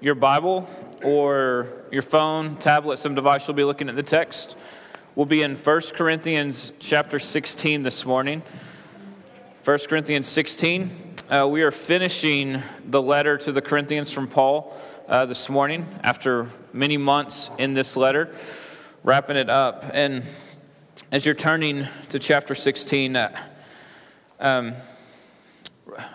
your Bible or your phone, tablet, some device, you'll be looking at the text. We'll be in 1 Corinthians chapter 16 this morning. 1 Corinthians 16. Uh, we are finishing the letter to the Corinthians from Paul uh, this morning after many months in this letter, wrapping it up. And as you're turning to chapter 16, uh, um,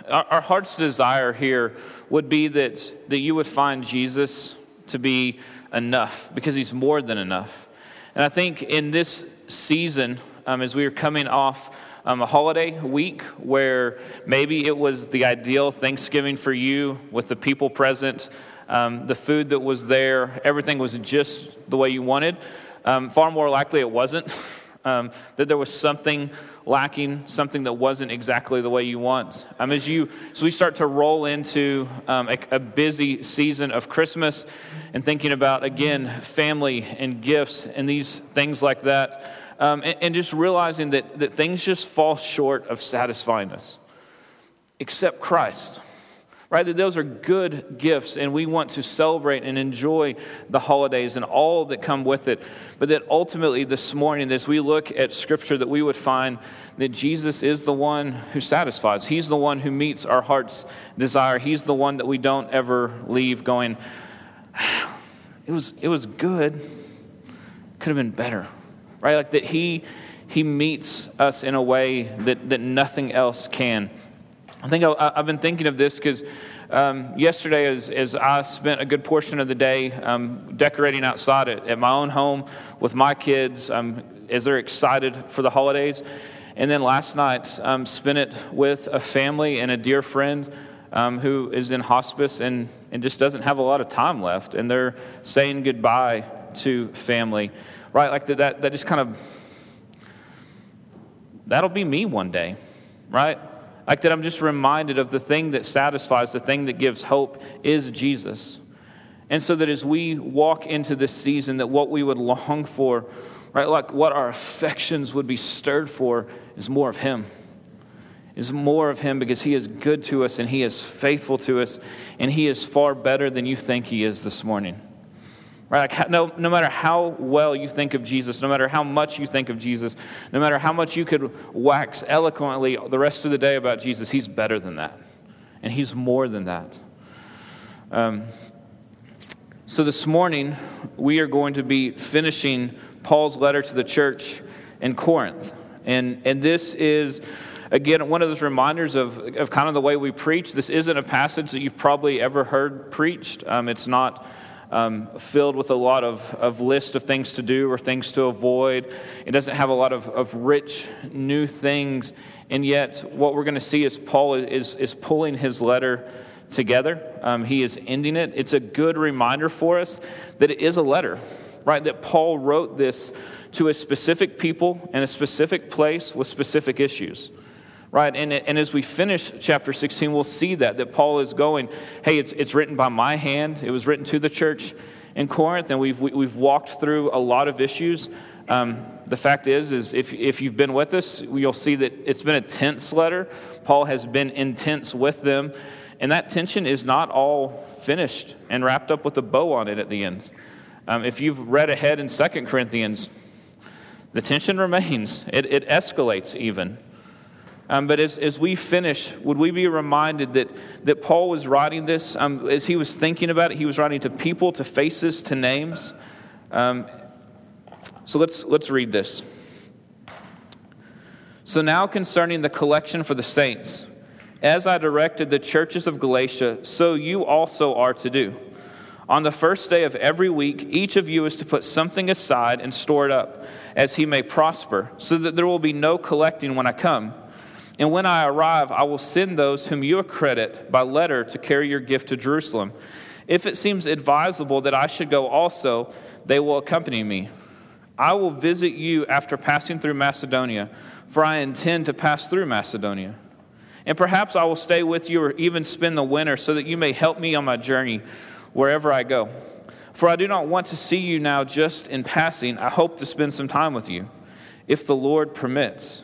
our, our heart's desire here would be that, that you would find Jesus to be enough because he's more than enough. And I think in this season, um, as we are coming off um, a holiday week where maybe it was the ideal Thanksgiving for you with the people present, um, the food that was there, everything was just the way you wanted. Um, far more likely it wasn't, um, that there was something lacking, something that wasn't exactly the way you want. Um, as you, so we start to roll into um, a, a, busy season of Christmas and thinking about, again, family and gifts and these things like that, um, and, and just realizing that, that things just fall short of satisfying us, except Christ right? That those are good gifts, and we want to celebrate and enjoy the holidays and all that come with it. But that ultimately, this morning, as we look at Scripture, that we would find that Jesus is the one who satisfies. He's the one who meets our heart's desire. He's the one that we don't ever leave going, it was, it was good, could have been better, right? Like that He, he meets us in a way that, that nothing else can. I think I, have been thinking of this because um, yesterday, as, as I spent a good portion of the day um, decorating outside at, at, my own home with my kids um, as they're excited for the holidays. And then last night, um, spent it with a family and a dear friend um, who is in hospice and, and just doesn't have a lot of time left. And they're saying goodbye to family. Right? Like that, that just kind of, that'll be me one day, right? Like that, I'm just reminded of the thing that satisfies, the thing that gives hope is Jesus. And so that as we walk into this season, that what we would long for, right, like what our affections would be stirred for, is more of Him. Is more of Him because He is good to us and He is faithful to us and He is far better than you think He is this morning. Right? Like, no, no matter how well you think of Jesus, no matter how much you think of Jesus, no matter how much you could wax eloquently the rest of the day about Jesus, He's better than that. And He's more than that. Um, so this morning, we are going to be finishing Paul's letter to the church in Corinth. And, and this is, again, one of those reminders of, of kind of the way we preach. This isn't a passage that you've probably ever heard preached. Um, it's not um, filled with a lot of, of list of things to do or things to avoid. It doesn't have a lot of, of rich new things. And yet, what we're going to see is Paul is, is pulling his letter together. Um, he is ending it. It's a good reminder for us that it is a letter, right? That Paul wrote this to a specific people in a specific place with specific issues right? And, and as we finish chapter 16, we'll see that, that Paul is going, hey, it's, it's written by my hand. It was written to the church in Corinth, and we've, we've walked through a lot of issues. Um, the fact is, is if, if you've been with us, you'll see that it's been a tense letter. Paul has been intense with them, and that tension is not all finished and wrapped up with a bow on it at the end. Um, if you've read ahead in Second Corinthians, the tension remains. It, it escalates even. Um, but as, as we finish, would we be reminded that, that Paul was writing this, um, as he was thinking about it, he was writing to people, to faces, to names. Um, so let's, let's read this. So now concerning the collection for the saints, as I directed the churches of Galatia, so you also are to do. On the first day of every week, each of you is to put something aside and store it up, as he may prosper, so that there will be no collecting when I come. And when I arrive, I will send those whom you accredit by letter to carry your gift to Jerusalem. If it seems advisable that I should go also, they will accompany me. I will visit you after passing through Macedonia, for I intend to pass through Macedonia. And perhaps I will stay with you or even spend the winter so that you may help me on my journey wherever I go. For I do not want to see you now just in passing. I hope to spend some time with you, if the Lord permits.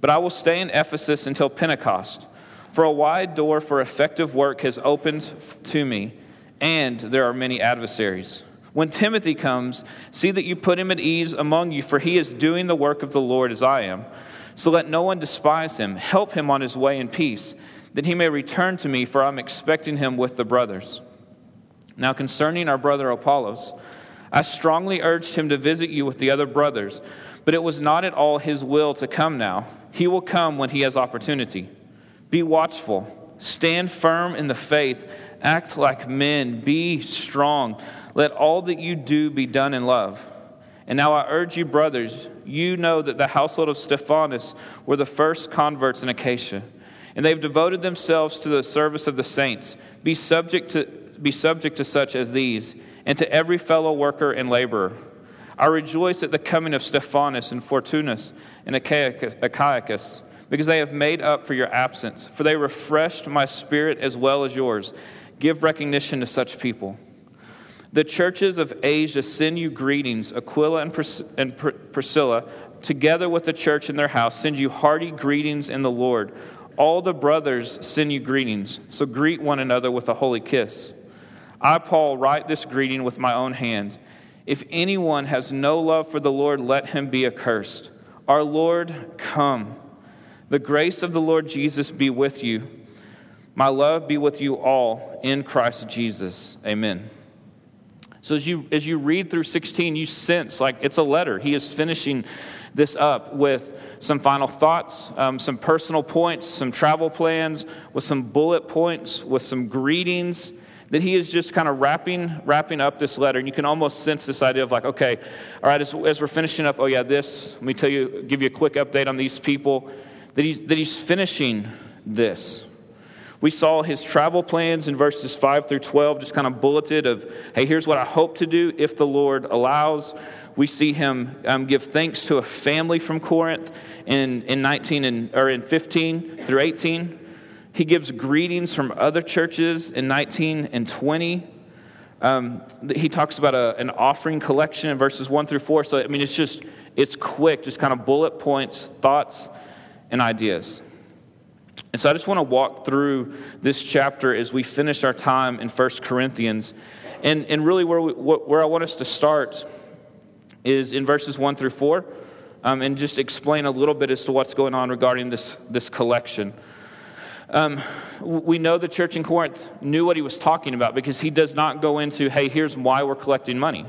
But I will stay in Ephesus until Pentecost, for a wide door for effective work has opened to me, and there are many adversaries. When Timothy comes, see that you put him at ease among you, for he is doing the work of the Lord as I am. So let no one despise him. Help him on his way in peace, that he may return to me, for I'm expecting him with the brothers. Now, concerning our brother Apollos, I strongly urged him to visit you with the other brothers, but it was not at all his will to come now. He will come when he has opportunity. Be watchful, stand firm in the faith, act like men, be strong. Let all that you do be done in love. And now I urge you, brothers, you know that the household of Stephanas were the first converts in Achaia, and they've devoted themselves to the service of the saints. Be subject to, be subject to such as these, and to every fellow worker and laborer. I rejoice at the coming of Stephanas and Fortunus and Achaicus, because they have made up for your absence, for they refreshed my spirit as well as yours. Give recognition to such people. The churches of Asia send you greetings. Aquila and, Pris- and Pr- Priscilla, together with the church in their house, send you hearty greetings in the Lord. All the brothers send you greetings, so greet one another with a holy kiss. I, Paul, write this greeting with my own hand. If anyone has no love for the Lord, let him be accursed. Our Lord, come. The grace of the Lord Jesus be with you. My love be with you all in Christ Jesus. Amen. So as you as you read through 16, you sense like it's a letter. He is finishing this up with some final thoughts, um, some personal points, some travel plans, with some bullet points, with some greetings. That he is just kind of wrapping wrapping up this letter, and you can almost sense this idea of like, okay, all right, as, as we're finishing up, oh yeah, this. Let me tell you, give you a quick update on these people. That he's that he's finishing this. We saw his travel plans in verses 5 through 12, just kind of bulleted of, hey, here's what I hope to do if the Lord allows. We see him um, give thanks to a family from Corinth in, in 19 and, or in 15 through 18. He gives greetings from other churches in 19 and 20. Um, he talks about a, an offering collection in verses 1 through 4. So, I mean, it's just, it's quick, just kind of bullet points, thoughts, and ideas. And so I just want to walk through this chapter as we finish our time in 1 Corinthians. And, and really, where, we, where I want us to start is in verses 1 through 4, um, and just explain a little bit as to what's going on regarding this, this collection. Um, we know the church in Corinth knew what he was talking about because he does not go into, hey, here's why we're collecting money.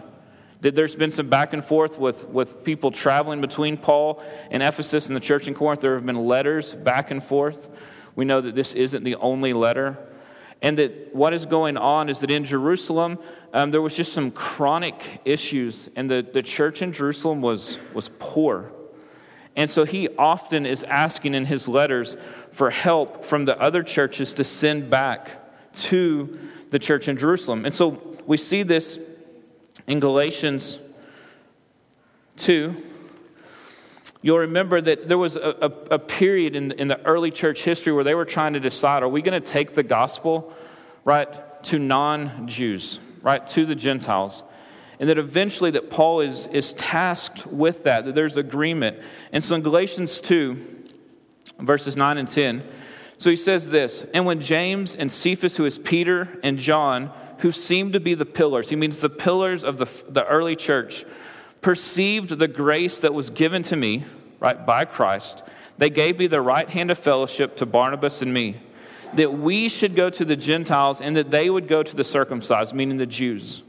There's been some back and forth with, with people traveling between Paul and Ephesus and the church in Corinth. There have been letters back and forth. We know that this isn't the only letter. And that what is going on is that in Jerusalem, um, there was just some chronic issues, and the, the church in Jerusalem was, was poor. And so he often is asking in his letters for help from the other churches to send back to the church in Jerusalem. And so we see this in Galatians 2, you'll remember that there was a, a, a, period in, in the early church history where they were trying to decide are we going to take the gospel, right, to non Jews, right, to the Gentiles? And that eventually that Paul is, is tasked with that, that there's agreement. And so in Galatians 2, verses 9 and 10, so he says this And when James and Cephas, who is Peter and John, who seemed to be the pillars, he means the pillars of the, the early church, perceived the grace that was given to me, right, by Christ. They gave me the right hand of fellowship to Barnabas and me, that we should go to the Gentiles and that they would go to the circumcised, meaning the Jews.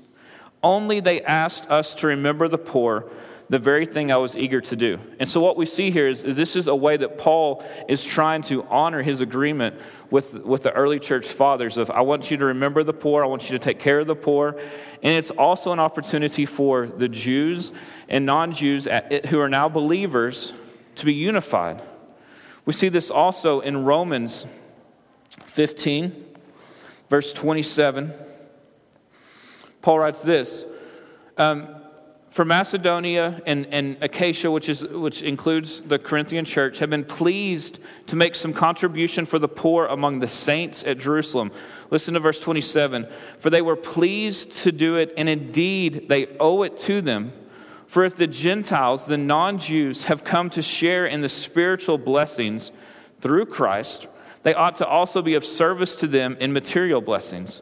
Only they asked us to remember the poor the very thing I was eager to do. And so, what we see here is this is a way that Paul is trying to honor his agreement with, with the early church fathers of I want you to remember the poor, I want you to take care of the poor. And it's also an opportunity for the Jews and non Jews who are now believers to be unified. We see this also in Romans 15, verse 27. Paul writes this. Um, for Macedonia and, and Achaia, which, is, which includes the Corinthian church, have been pleased to make some contribution for the poor among the saints at Jerusalem. Listen to verse 27. For they were pleased to do it, and indeed they owe it to them. For if the Gentiles, the non Jews, have come to share in the spiritual blessings through Christ, they ought to also be of service to them in material blessings.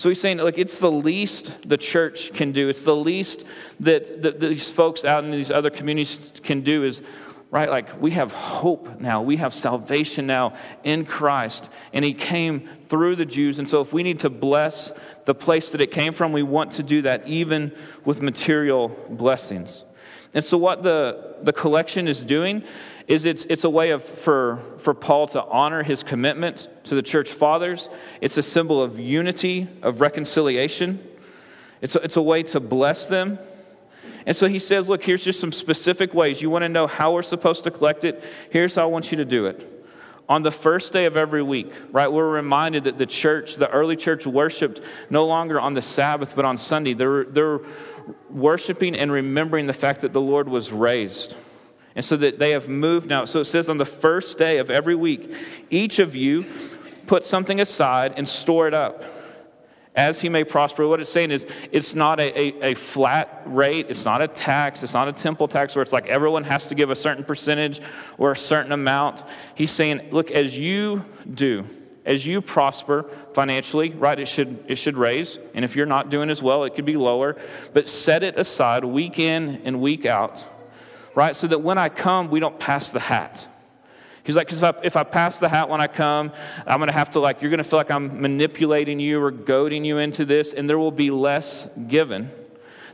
So he's saying, like, it's the least the church can do. It's the least that, that these folks out in these other communities can do is, right, like, we have hope now. We have salvation now in Christ. And he came through the Jews. And so if we need to bless the place that it came from, we want to do that even with material blessings. And so what the, the collection is doing is it's, it's a way of, for, for Paul to honor his commitment to the church fathers. It's a symbol of unity, of reconciliation. It's a, it's a way to bless them. And so he says, Look, here's just some specific ways. You want to know how we're supposed to collect it? Here's how I want you to do it. On the first day of every week, right, we're reminded that the church, the early church, worshiped no longer on the Sabbath, but on Sunday. They're, they're worshiping and remembering the fact that the Lord was raised. And so that they have moved now. So it says on the first day of every week, each of you put something aside and store it up as he may prosper. What it's saying is it's not a, a, a, flat rate, it's not a tax, it's not a temple tax where it's like everyone has to give a certain percentage or a certain amount. He's saying, look, as you do, as you prosper financially, right, it should, it should raise. And if you're not doing as well, it could be lower. But set it aside week in and week out right? So that when I come, we don't pass the hat. He's like, because if I, if I pass the hat when I come, I'm going to have to, like, you're going to feel like I'm manipulating you or goading you into this, and there will be less given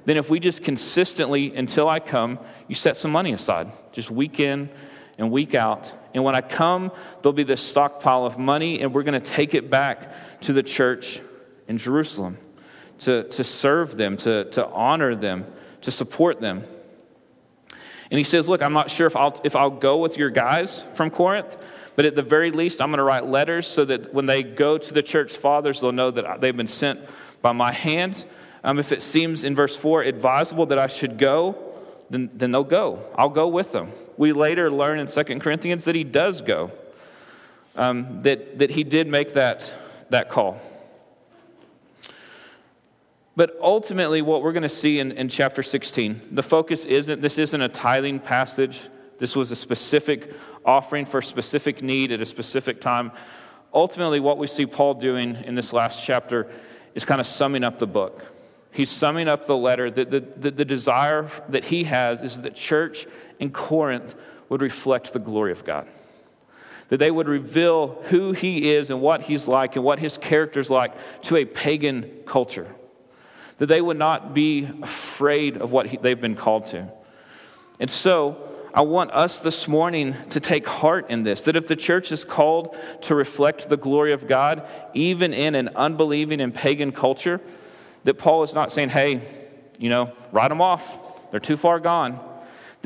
than if we just consistently, until I come, you set some money aside, just week in and week out. And when I come, there'll be this stockpile of money, and we're going to take it back to the church in Jerusalem to, to serve them, to, to honor them, to support them. And he says, Look, I'm not sure if I'll, if I'll go with your guys from Corinth, but at the very least, I'm going to write letters so that when they go to the church fathers, they'll know that they've been sent by my hands. Um, if it seems in verse 4 advisable that I should go, then, then they'll go. I'll go with them. We later learn in 2 Corinthians that he does go, um, that, that he did make that, that call. But ultimately, what we're going to see in, in chapter 16, the focus isn't, this isn't a tithing passage. This was a specific offering for a specific need at a specific time. Ultimately, what we see Paul doing in this last chapter is kind of summing up the book. He's summing up the letter. The, the, the, the desire that he has is that church in Corinth would reflect the glory of God that they would reveal who he is and what he's like and what his character's like to a pagan culture that they would not be afraid of what he, they've been called to. And so, I want us this morning to take heart in this that if the church is called to reflect the glory of God, even in an unbelieving and pagan culture, that Paul is not saying, hey, you know, write them off. They're too far gone.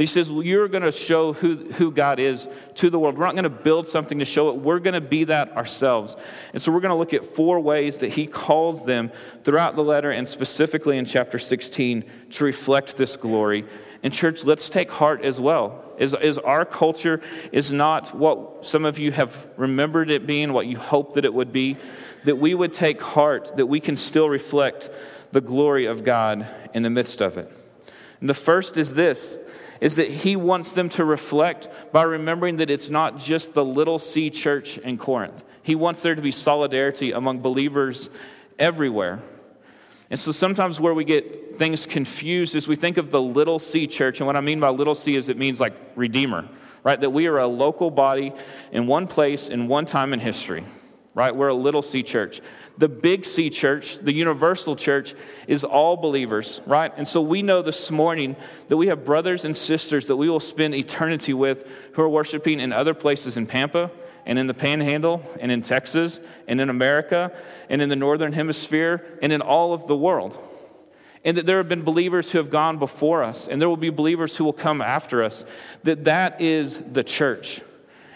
He says, well, You're going to show who, who God is to the world. We're not going to build something to show it. We're going to be that ourselves. And so we're going to look at four ways that he calls them throughout the letter and specifically in chapter 16 to reflect this glory. And, church, let's take heart as well. Is, is our culture is not what some of you have remembered it being, what you hope that it would be, that we would take heart, that we can still reflect the glory of God in the midst of it. And the first is this is that he wants them to reflect by remembering that it's not just the little c church in Corinth. He wants there to be solidarity among believers everywhere. And so sometimes where we get things confused is we think of the little c church, and what I mean by little c is it means like redeemer, right? That we are a local body in one place in one time in history, right? We're a little c church. The big C church, the universal church, is all believers, right? And so we know this morning that we have brothers and sisters that we will spend eternity with who are worshiping in other places in Pampa and in the Panhandle and in Texas and in America and in the Northern Hemisphere and in all of the world. And that there have been believers who have gone before us and there will be believers who will come after us. That that is the church.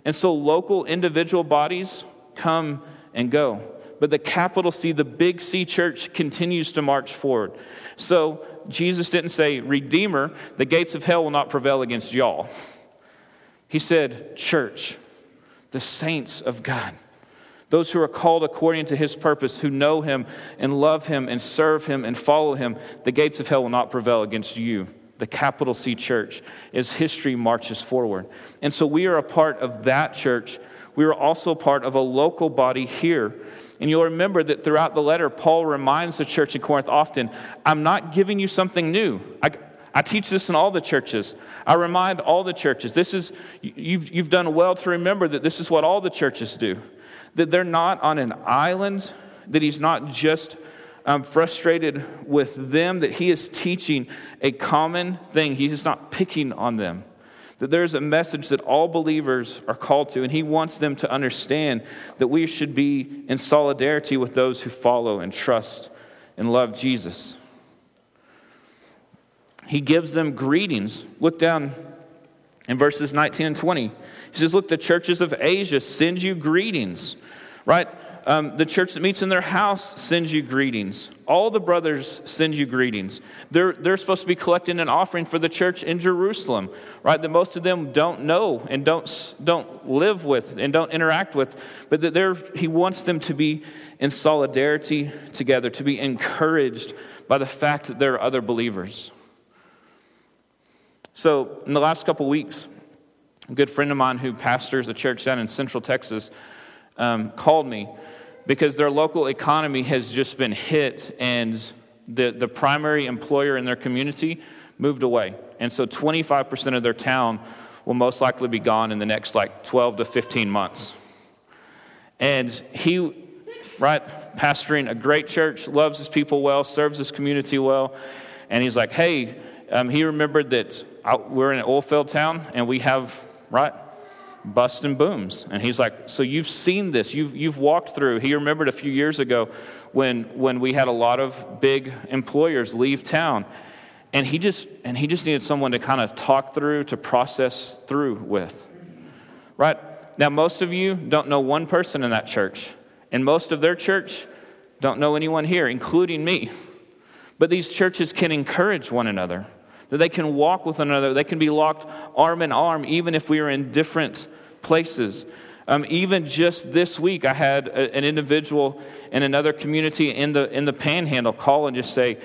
And so local individual bodies come and go but the capital C, the big C church, continues to march forward. So Jesus didn't say, Redeemer, the gates of hell will not prevail against y'all. He said, Church, the saints of God, those who are called according to his purpose, who know him and love him and serve him and follow him, the gates of hell will not prevail against you the capital C church, as history marches forward. And so we are a part of that church. We are also part of a local body here And you'll remember that throughout the letter, Paul reminds the church in Corinth often I'm not giving you something new. I, I teach this in all the churches. I remind all the churches. This is, you've, you've done well to remember that this is what all the churches do. That they're not on an island, that he's not just um, frustrated with them, that he is teaching a common thing. He's just not picking on them that there's a message that all believers are called to, and he wants them to understand that we should be in solidarity with those who follow and trust and love Jesus. He gives them greetings. Look down in verses 19 and 20. He says, Look, the churches of Asia send you greetings, right? Um, the church that meets in their house sends you greetings. All the brothers send you greetings. They're, they're supposed to be collecting an offering for the church in Jerusalem, right? That most of them don't know and don't, don't live with and don't interact with, but that they're, he wants them to be in solidarity together, to be encouraged by the fact that there are other believers. So, in the last couple weeks, a good friend of mine who pastors a church down in Central Texas um, called me because their local economy has just been hit and the, the primary employer in their community moved away. And so 25% of their town will most likely be gone in the next like 12 to 15 months. And he, right, pastoring a great church, loves his people well, serves his community well. And he's like, hey, um, he remembered that we're in an oil field town and we have, right, busting booms. And he's like, So you've seen this, you've, you've walked through. He remembered a few years ago when, when we had a lot of big employers leave town. And he just and he just needed someone to kind of talk through, to process through with. Right? Now, most of you don't know one person in that church, and most of their church don't know anyone here, including me. But these churches can encourage one another that they can walk with one another. They can be locked arm in arm, even if we are in different places. Um, even just this week, I had a, an individual in another community in the, in the panhandle call and just say,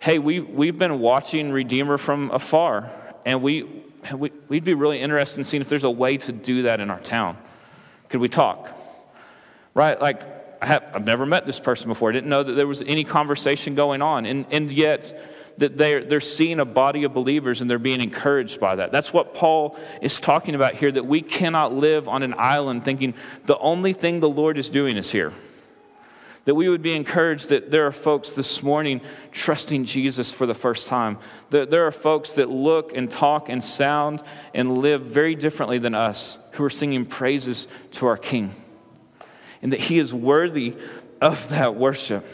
Hey, we, we've been watching Redeemer from afar, and we, we, we'd be really interested in seeing if there's a way to do that in our town. Could we talk? Right? Like, I have, I've never met this person before. I didn't know that there was any conversation going on. And, and yet, that they're, they're seeing a body of believers and they're being encouraged by that. That's what Paul is talking about here that we cannot live on an island thinking the only thing the Lord is doing is here. That we would be encouraged that there are folks this morning trusting Jesus for the first time. That there are folks that look and talk and sound and live very differently than us who are singing praises to our King. And that He is worthy of that worship.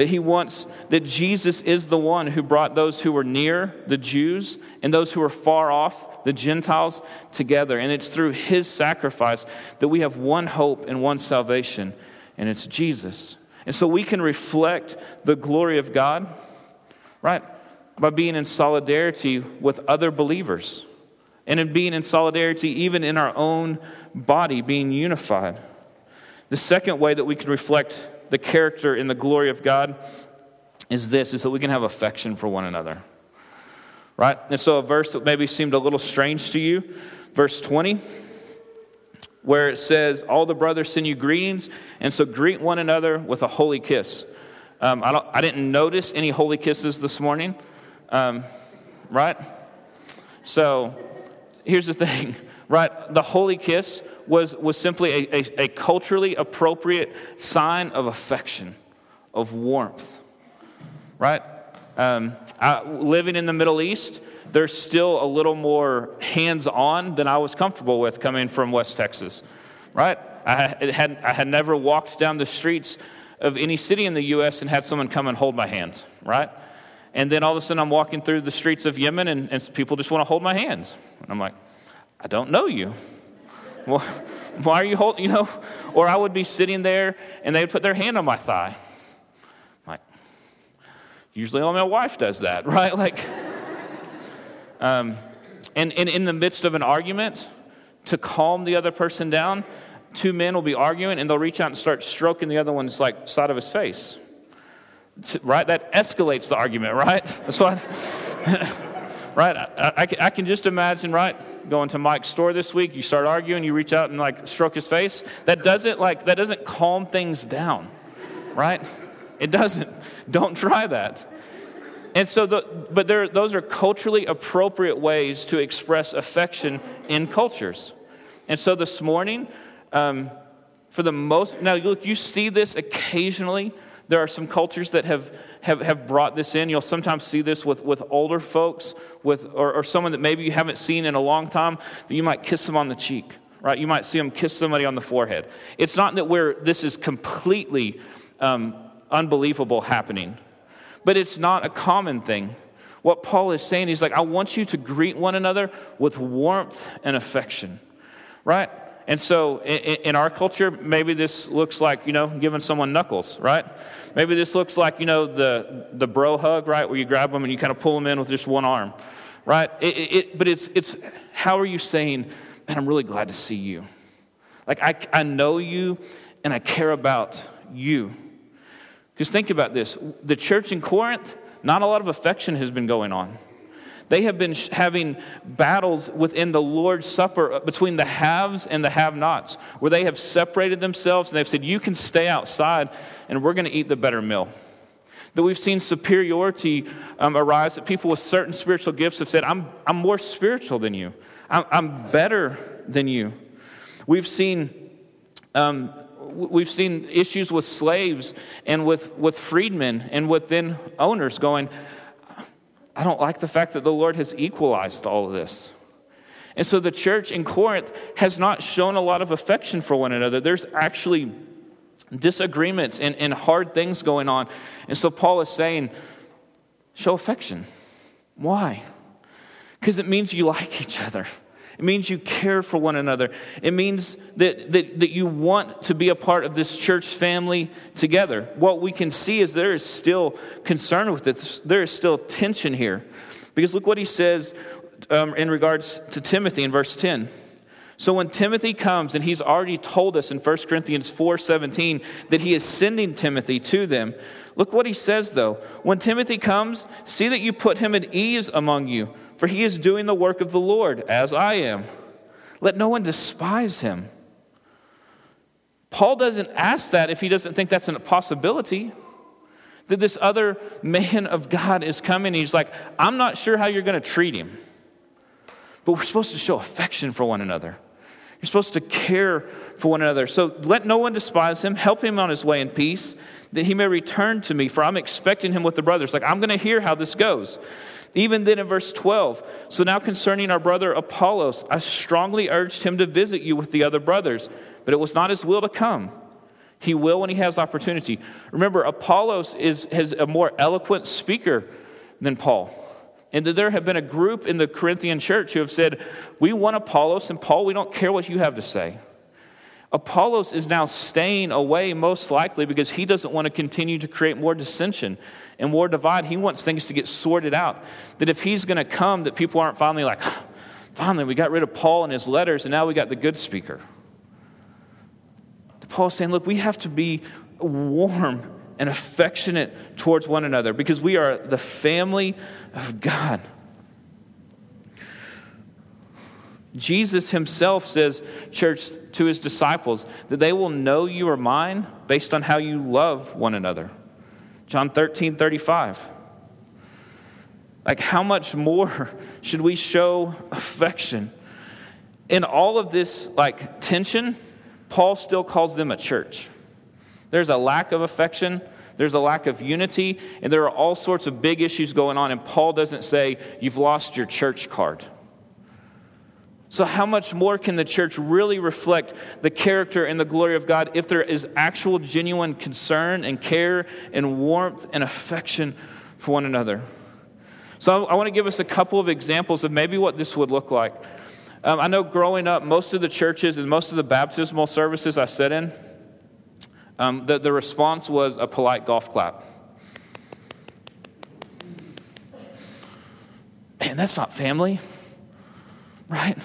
That he wants, that Jesus is the one who brought those who were near, the Jews, and those who were far off, the Gentiles, together. And it's through his sacrifice that we have one hope and one salvation, and it's Jesus. And so we can reflect the glory of God, right, by being in solidarity with other believers, and in being in solidarity even in our own body, being unified. The second way that we can reflect the character and the glory of God is this is that we can have affection for one another. Right? And so a verse that maybe seemed a little strange to you, verse 20, where it says, All the brothers send you greetings, and so greet one another with a holy kiss. Um, I, don't I, didn't notice any holy kisses this morning, um, right? So here's the thing, right? The holy kiss was, was simply a, a, a culturally appropriate sign of affection, of warmth, right? Um, I, living in the Middle East, there's still a little more hands on than I was comfortable with coming from West Texas, right? I had, I had never walked down the streets of any city in the U.S. and had someone come and hold my hands, right? And then all of a sudden I'm walking through the streets of Yemen and, and people just want to hold my hands. And I'm like, I don't know you. Well, why are you holding, you know? Or I would be sitting there and they'd put their hand on my thigh. Like, usually only my wife does that, right? Like, um, and, and in the midst of an argument, to calm the other person down, two men will be arguing and they'll reach out and start stroking the other one's like side of his face. right? That escalates the argument, right? That's what. right? I, I, I, can just imagine, right? Going to Mike's store this week, you start arguing, you reach out and like stroke his face. That doesn't like that doesn't calm things down, right? It doesn't. Don't try that. And so, the, but there, those are culturally appropriate ways to express affection in cultures. And so this morning, um, for the most, now look, you see this occasionally. There are some cultures that have, have, have brought this in. You'll sometimes see this with, with older folks, with, or, or someone that maybe you haven't seen in a long time, that you might kiss them on the cheek, right? You might see them kiss somebody on the forehead. It's not that we're, this is completely um, unbelievable happening but it's not a common thing. What Paul is saying, he's like, I want you to greet one another with warmth and affection, right? And so in, our culture, maybe this looks like, you know, giving someone knuckles, right? Maybe this looks like, you know, the, the bro hug, right? Where you grab them and you kind of pull them in with just one arm, right? It, it, but it's, it's how are you saying, man, I'm really glad to see you. Like, I, I know you and I care about you. Because think about this the church in Corinth, not a lot of affection has been going on. They have been having battles within the Lord's Supper uh, between the haves and the have nots, where they have separated themselves and they've said, You can stay outside and we're going to eat the better meal. That we've seen superiority um, arise, that people with certain spiritual gifts have said, I'm, I'm more spiritual than you, I'm, I'm better than you. We've seen um, we've seen issues with slaves and with, with freedmen and within owners going, I don't like the fact that the Lord has equalized all of this. And so the church in Corinth has not shown a lot of affection for one another. There's actually disagreements and, and hard things going on. And so Paul is saying, show affection. Why? Because it means you like each other. It means you care for one another. It means that, that, that you want to be a part of this church family together. What we can see is there is still concern with this, there is still tension here. Because look what he says um, in regards to Timothy in verse 10. So when Timothy comes, and he's already told us in 1 Corinthians 4:17 that he is sending Timothy to them. Look what he says though. When Timothy comes, see that you put him at ease among you for he is doing the work of the Lord, as I am. Let no one despise him. Paul doesn't ask that if he doesn't think that's a possibility. That this other man of God is coming, he's like, I'm not sure how you're going to treat him. But we're supposed to show affection for one another. You're supposed to care for one another. So let no one despise him. Help him on his way in peace, that he may return to me, for I'm expecting him with the brothers. Like, I'm going to hear how this goes. Even then in verse 12, so now concerning our brother Apollos, I strongly urged him to visit you with the other brothers, but it was not his will to come. He will when he has opportunity. Remember, Apollos is, is a more eloquent speaker than Paul. And that there have been a group in the Corinthian church who have said, We want Apollos, and Paul, we don't care what you have to say. Apollos is now staying away, most likely, because he doesn't want to continue to create more dissension and more divide. He wants things to get sorted out. That if he's going to come, that people aren't finally like, finally, we got rid of Paul and his letters, and now we got the good speaker. Paul's saying, look, we have to be warm and affectionate towards one another because we are the family of God. Jesus himself says, church, to his disciples, that they will know you are mine based on how you love one another. John 13, 35. Like, how much more should we show affection? In all of this, like, tension, Paul still calls them a church. There's a lack of affection, there's a lack of unity, and there are all sorts of big issues going on, and Paul doesn't say, You've lost your church card. So, how much more can the church really reflect the character and the glory of God if there is actual, genuine concern and care and warmth and affection for one another? So, I want to give us a couple of examples of maybe what this would look like. Um, I know growing up, most of the churches and most of the baptismal services I sat in, um, the, the response was a polite golf clap. Man, that's not family, right?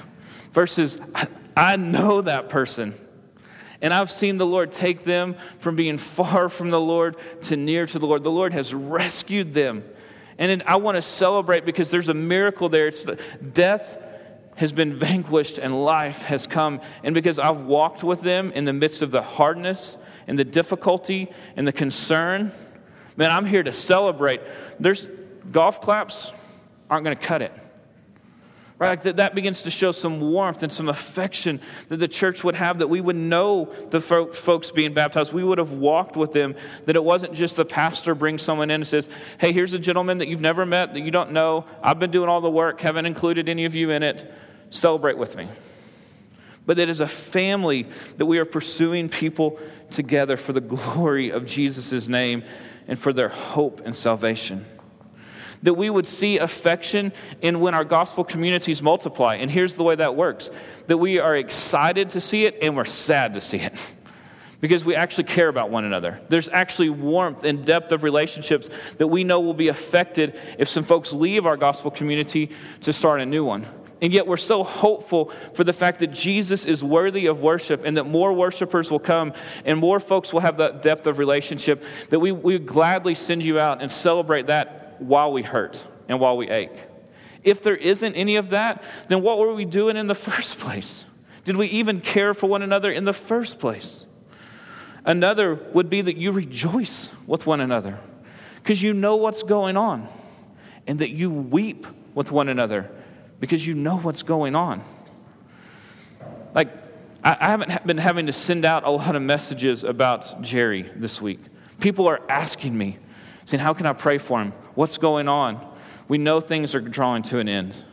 Versus I know that person. And I've seen the Lord take them from being far from the Lord to near to the Lord. The Lord has rescued them. And I want to celebrate because there's a miracle there. It's death has been vanquished and life has come. And because I've walked with them in the midst of the hardness and the difficulty and the concern, man, I'm here to celebrate. There's golf claps aren't going to cut it. Right? That, that begins to show some warmth and some affection that the church would have, that we would know the folks being baptized. We would have walked with them, that it wasn't just the pastor brings someone in and says, Hey, here's a gentleman that you've never met, that you don't know. I've been doing all the work, haven't included any of you in it. Celebrate with me. But that as a family, that we are pursuing people together for the glory of Jesus' name and for their hope and salvation that we would see affection in when our gospel communities multiply. And here's the way that works that we are excited to see it and we're sad to see it. because we actually care about one another. There's actually warmth and depth of relationships that we know will be affected if some folks leave our gospel community to start a new one. And yet, we're so hopeful for the fact that Jesus is worthy of worship and that more worshipers will come and more folks will have that depth of relationship that we, we gladly send you out and celebrate that while we hurt and while we ache. If there isn't any of that, then what were we doing in the first place? Did we even care for one another in the first place? Another would be that you rejoice with one another because you know what's going on, and that you weep with one another because you know what's going on. Like, I haven't been having to send out a lot of messages about Jerry this week. People are asking me, saying, How can I pray for him? What's going on? We know things are drawing to an end.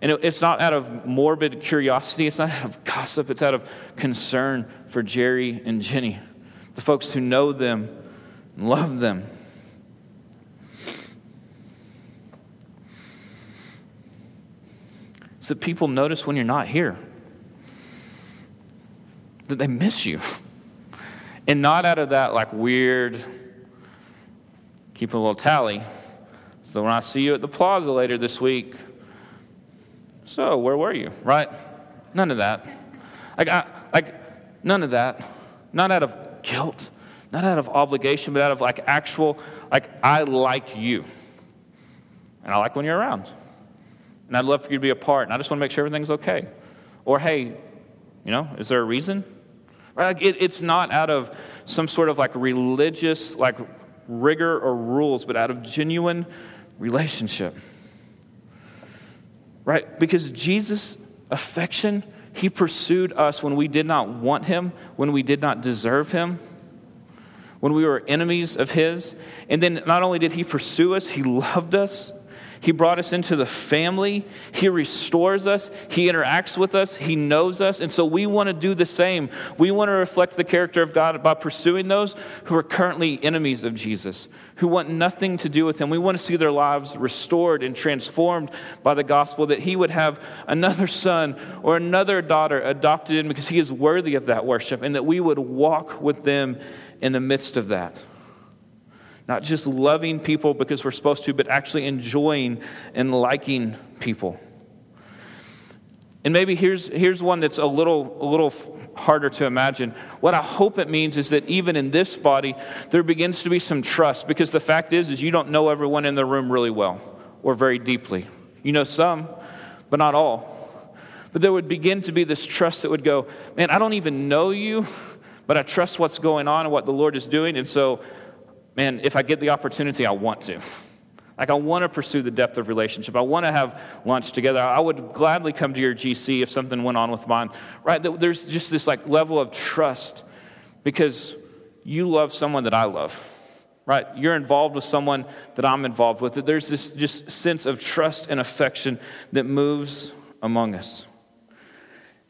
And it's not out of morbid curiosity, it's not out of gossip, it's out of concern for Jerry and Jenny, the folks who know them and love them. It's that people notice when you're not here, that they miss you. And not out of that like weird, keep a little tally. So when I see you at the plaza later this week, so where were you? Right? None of that. Like, I, like none of that. Not out of guilt, not out of obligation, but out of like actual, like, I like you. And I like when you're around. And I'd love for you to be a part. And I just want to make sure everything's okay. Or, hey, you know, is there a reason? Right? Like it, it's not out of some sort of like religious, like rigor or rules, but out of genuine relationship. Right? Because Jesus' affection, he pursued us when we did not want him, when we did not deserve him, when we were enemies of his. And then not only did he pursue us, he loved us. He brought us into the family. He restores us. He interacts with us. He knows us. And so we want to do the same. We want to reflect the character of God by pursuing those who are currently enemies of Jesus, who want nothing to do with Him. We want to see their lives restored and transformed by the gospel, that He would have another son or another daughter adopted in because He is worthy of that worship, and that we would walk with them in the midst of that. Not just loving people because we're supposed to, but actually enjoying and liking people. And maybe here's, here's one that's a little, a little harder to imagine. What I hope it means is that even in this body, there begins to be some trust because the fact is, is you don't know everyone in the room really well or very deeply. You know some, but not all. But there would begin to be this trust that would go, man, I don't even know you, but I trust what's going on and what the Lord is doing. And so man, if I get the opportunity, I want to. Like, I want to pursue the depth of relationship. I want to have lunch together. I would gladly come to your GC if something went on with mine. Right? There's just this like level of trust because you love someone that I love. Right? You're involved with someone that I'm involved with. There's this just sense of trust and affection that moves among us.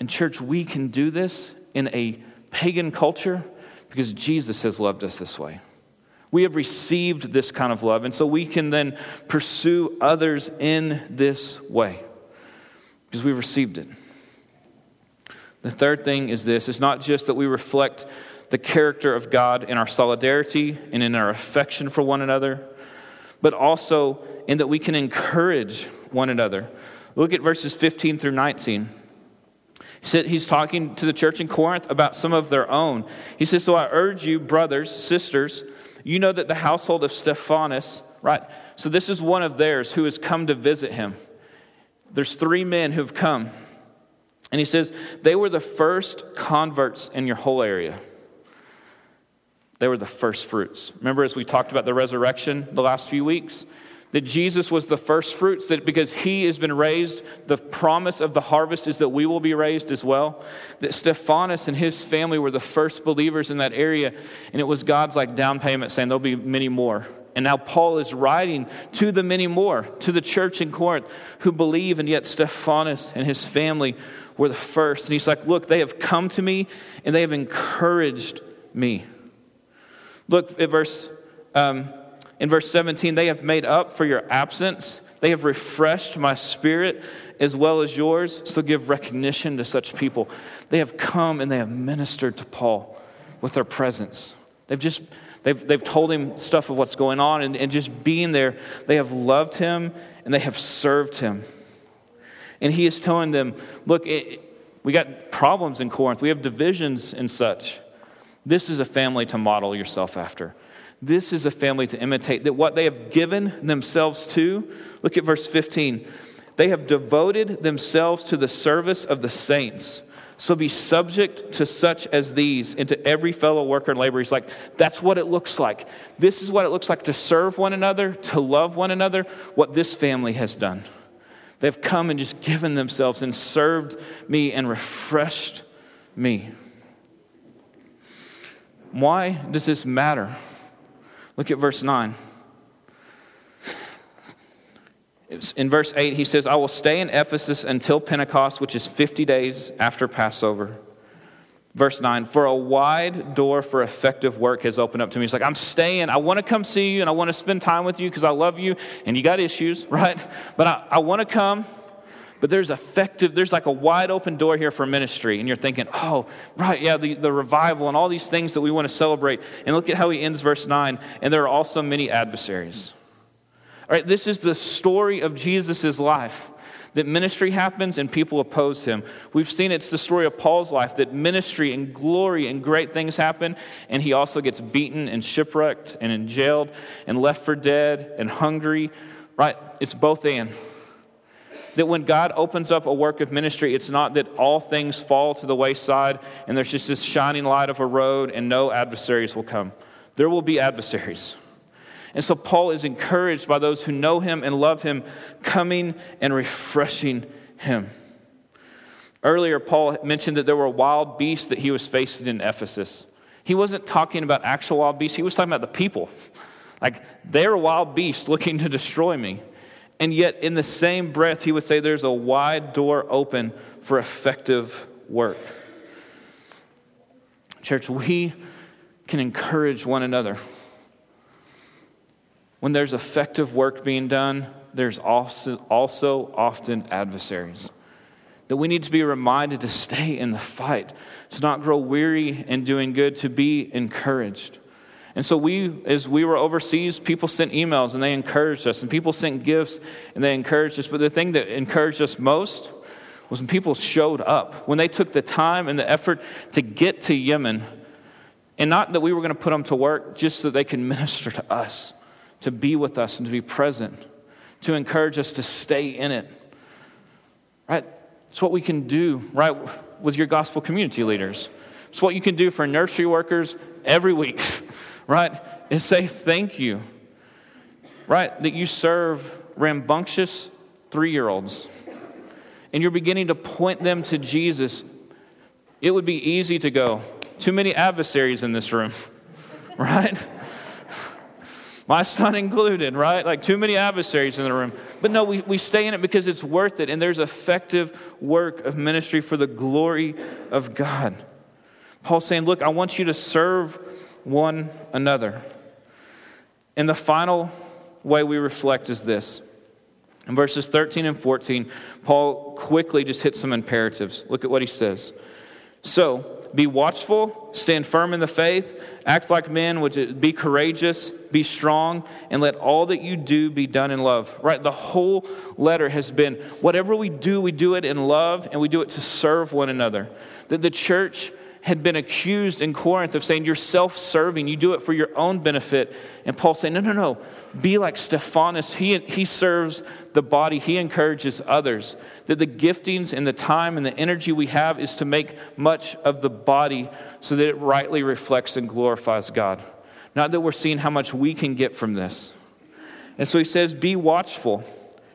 In church, we can do this in a pagan culture because Jesus has loved us this way. We have received this kind of love, and so we can then pursue others in this way because we've received it. The third thing is this it's not just that we reflect the character of God in our solidarity and in our affection for one another, but also in that we can encourage one another. Look at verses 15 through 19. He said he's talking to the church in Corinth about some of their own. He says, So I urge you, brothers, sisters, you know that the household of Stephanas, right? So this is one of theirs who has come to visit him. There's three men who've come. And he says, they were the first converts in your whole area. They were the first fruits. Remember, as we talked about the resurrection the last few weeks, that Jesus was the first fruits, that because he has been raised, the promise of the harvest is that we will be raised as well. That Stephanas and his family were the first believers in that area, and it was God's like down payment saying there'll be many more. And now Paul is writing to the many more, to the church in Corinth who believe, and yet Stephanas and his family were the first. And he's like, Look, they have come to me and they have encouraged me. Look at verse. Um, in verse 17, they have made up for your absence. They have refreshed my spirit as well as yours. So give recognition to such people. They have come and they have ministered to Paul with their presence. They've just they've, they've told him stuff of what's going on, and, and just being there, they have loved him and they have served him. And he is telling them, look, it, we got problems in Corinth. We have divisions and such. This is a family to model yourself after. This is a family to imitate. That what they have given themselves to, look at verse 15. They have devoted themselves to the service of the saints. So be subject to such as these and to every fellow worker and laborer. He's like, that's what it looks like. This is what it looks like to serve one another, to love one another, what this family has done. They've come and just given themselves and served me and refreshed me. Why does this matter? Look at verse 9. In verse 8, he says, I will stay in Ephesus until Pentecost, which is 50 days after Passover. Verse 9, for a wide door for effective work has opened up to me. He's like, I'm staying. I want to come see you and I want to spend time with you because I love you and you got issues, right? But I, I want to come but there's effective, there's like a wide open door here for ministry. And you're thinking, oh, right, yeah, the, the revival and all these things that we want to celebrate. And look at how he ends verse 9. And there are also many adversaries. All right, this is the story of Jesus' life. That ministry happens and people oppose him. We've seen it's the story of Paul's life that ministry and glory and great things happen, and he also gets beaten and shipwrecked and in jailed and left for dead and hungry. Right? It's both and that when God opens up a work of ministry, it's not that all things fall to the wayside and there's just this shining light of a road and no adversaries will come. There will be adversaries. And so Paul is encouraged by those who know him and love him, coming and refreshing him. Earlier, Paul mentioned that there were wild beasts that he was facing in Ephesus. He wasn't talking about actual wild beasts, he was talking about the people. Like, they're wild beasts looking to destroy me. And yet, in the same breath, he would say there's a wide door open for effective work. Church, we can encourage one another. When there's effective work being done, there's also, also often adversaries. That we need to be reminded to stay in the fight, to not grow weary in doing good, to be encouraged. And so we, as we were overseas, people sent emails and they encouraged us, and people sent gifts and they encouraged us. But the thing that encouraged us most was when people showed up, when they took the time and the effort to get to Yemen, and not that we were going to put them to work, just so they could minister to us, to be with us and to be present, to encourage us to stay in it. Right? It's what we can do, right, with your gospel community leaders. It's what you can do for nursery workers every week. right? And say thank you, right? That you serve rambunctious three year olds and you're beginning to point them to Jesus. It would be easy to go, too many adversaries in this room, right? My son included, right? Like too many adversaries in the room. But no, we, we stay in it because it's worth it, and there's effective work of ministry for the glory of God. Paul's saying, Look, I want you to serve one another. And the final way we reflect is this. In verses 13 and 14, Paul quickly just hits some imperatives. Look at what he says. So, be watchful, stand firm in the faith, act like men, which be courageous, be strong, and let all that you do be done in love. Right? The whole letter has been whatever we do, we do it in love, and we do it to serve one another. That the church had been accused in Corinth of saying you're self serving, you do it for your own benefit. And Paul saying, no, no, no, be like Stephanas. He, he serves the body, he encourages others. That the giftings and the time and the energy we have is to make much of the body so that it rightly reflects and glorifies God. Not that we're seeing how much we can get from this. And so he says, be watchful.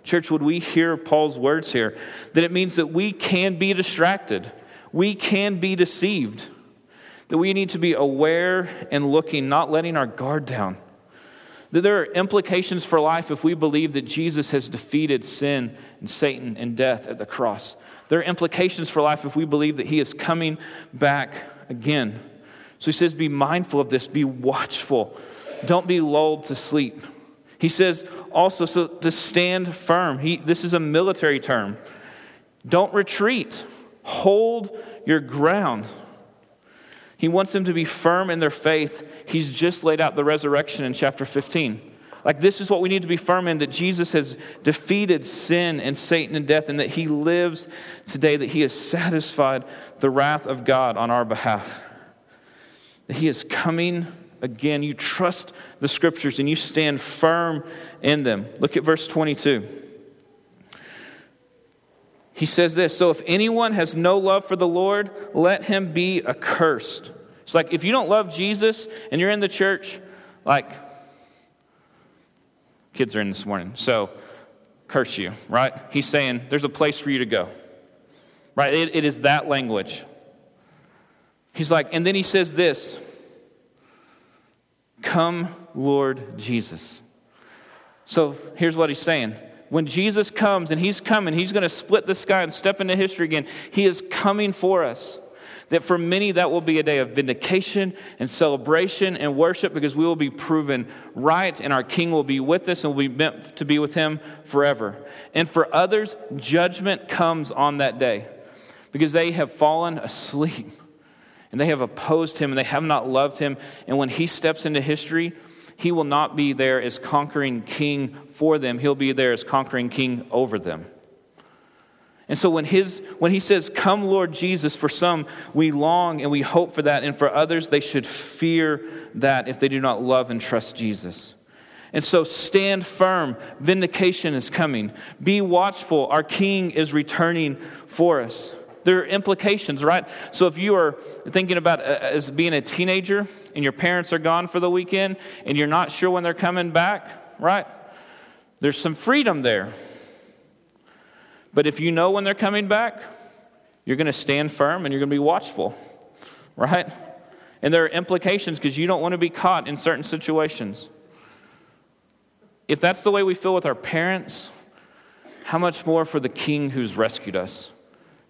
Church, would we hear Paul's words here? That it means that we can be distracted we can be deceived. That we need to be aware and looking, not letting our guard down. That there are implications for life if we believe that Jesus has defeated sin and Satan and death at the cross. There are implications for life if we believe that he is coming back again. So he says, Be mindful of this, be watchful, don't be lulled to sleep. He says also so to stand firm. He, this is a military term. Don't retreat. Hold your ground. He wants them to be firm in their faith. He's just laid out the resurrection in chapter 15. Like, this is what we need to be firm in that Jesus has defeated sin and Satan and death, and that he lives today, that he has satisfied the wrath of God on our behalf. That he is coming again. You trust the scriptures and you stand firm in them. Look at verse 22 he says this So if anyone has no love for the Lord, let him be accursed. It's like if you don't love Jesus and you're in the church, like kids are in this morning, so curse you, right? He's saying there's a place for you to go, right? it, it is that language. He's like, and then he says this Come, Lord Jesus. So here's what he's saying when Jesus comes, and he's coming, he's going to split the sky and step into history again. He is coming for us. That for many, that will be a day of vindication and celebration and worship because we will be proven right and our King will be with us and will be meant to be with him forever. And for others, judgment comes on that day because they have fallen asleep and they have opposed him and they have not loved him. And when he steps into history, he will not be there as conquering king for them, he'll be there as conquering king over them. And so when, his, when he says, Come, Lord Jesus, for some, we long and we hope for that. And for others, they should fear that if they do not love and trust Jesus. And so stand firm. Vindication is coming. Be watchful. Our King is returning for us. There are implications, right? So if you are thinking about uh, as being a teenager and your parents are gone for the weekend and you're not sure when they're coming back, right? There's some freedom there. But if you know when they're coming back, you're going to stand firm and you're going to be watchful, right? And there are implications because you don't want to be caught in certain situations. If that's the way we feel with our parents, how much more for the king who's rescued us?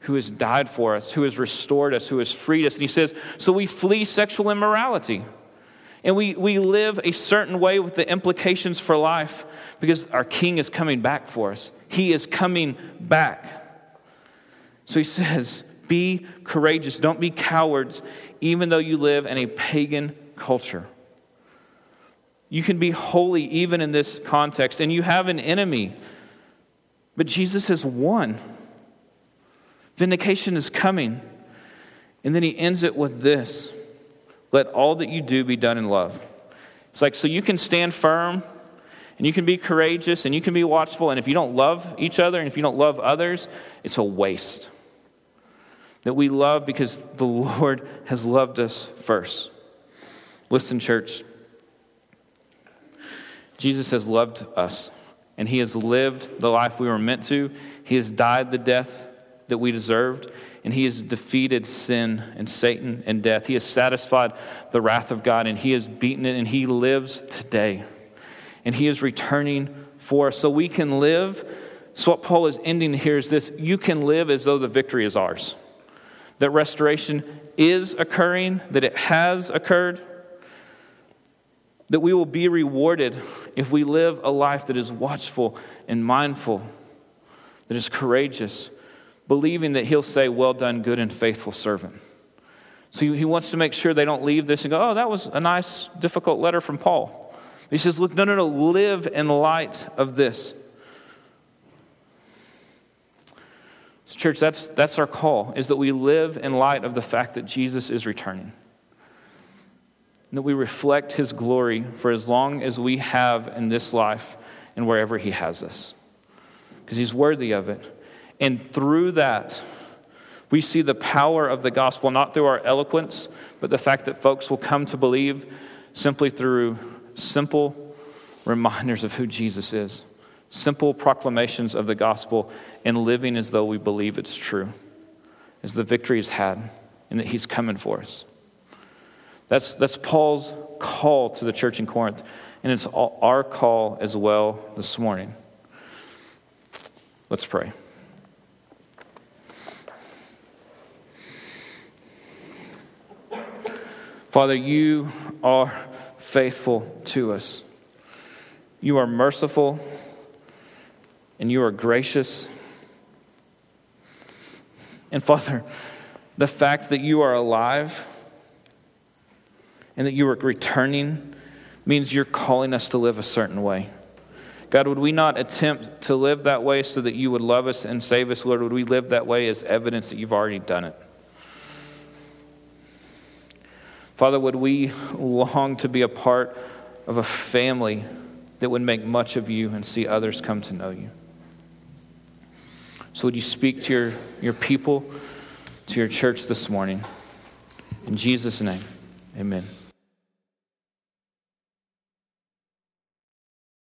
Who has died for us, who has restored us, who has freed us. And he says, So we flee sexual immorality. And we, we live a certain way with the implications for life because our King is coming back for us. He is coming back. So he says, Be courageous. Don't be cowards, even though you live in a pagan culture. You can be holy even in this context, and you have an enemy. But Jesus has won. Vindication is coming. And then he ends it with this let all that you do be done in love. It's like, so you can stand firm and you can be courageous and you can be watchful. And if you don't love each other and if you don't love others, it's a waste. That we love because the Lord has loved us first. Listen, church. Jesus has loved us and he has lived the life we were meant to. He has died the death that we deserved, and he has defeated sin and Satan and death. He has satisfied the wrath of God, and he has beaten it, and he lives today. And he is returning for us. So we can live. So, what Paul is ending here is this you can live as though the victory is ours. That restoration is occurring, that it has occurred, that we will be rewarded if we live a life that is watchful and mindful, that is courageous, believing that he'll say, Well done, good and faithful servant. So he wants to make sure they don't leave this and go, Oh, that was a nice, difficult letter from Paul. He says, Look, no, no, no, live in light of this. So church, that's, that's our call, is that we live in light of the fact that Jesus is returning. And that we reflect his glory for as long as we have in this life and wherever he has us. Because he's worthy of it. And through that, we see the power of the gospel, not through our eloquence, but the fact that folks will come to believe simply through simple reminders of who Jesus is, simple proclamations of the gospel, and living as though we believe it's true, as the victory is had, and that he's coming for us. That's, that's Paul's call to the church in Corinth, and it's our call as well this morning. Let's pray. Father, you are faithful to us. You are merciful and you are gracious. And Father, the fact that you are alive and that you are returning means you're calling us to live a certain way. God, would we not attempt to live that way so that you would love us and save us? Lord, would we live that way as evidence that you've already done it? Father, would we long to be a part of a family that would make much of you and see others come to know you? So, would you speak to your, your people, to your church this morning? In Jesus' name, amen.